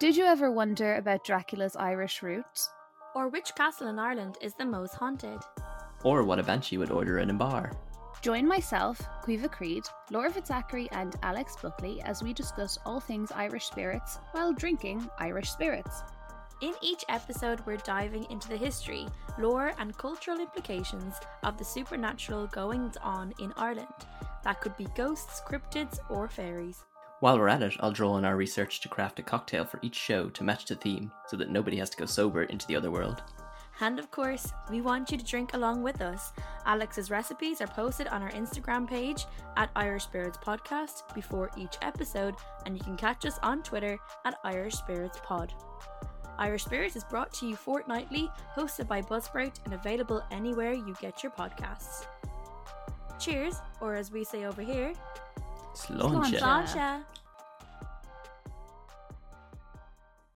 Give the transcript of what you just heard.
Did you ever wonder about Dracula's Irish roots? Or which castle in Ireland is the most haunted? Or what a banshee would order in a bar. Join myself, Caoimhe Creed, Laura Fitzachary, and Alex Buckley as we discuss all things Irish spirits while drinking Irish spirits. In each episode, we're diving into the history, lore, and cultural implications of the supernatural goings on in Ireland. That could be ghosts, cryptids, or fairies. While we're at it, I'll draw on our research to craft a cocktail for each show to match the theme so that nobody has to go sober into the other world. And of course, we want you to drink along with us. Alex's recipes are posted on our Instagram page at Irish Spirits Podcast before each episode, and you can catch us on Twitter at Irish Spirits Pod. Irish Spirits is brought to you fortnightly, hosted by Buzzsprout, and available anywhere you get your podcasts. Cheers, or as we say over here. Sláinte.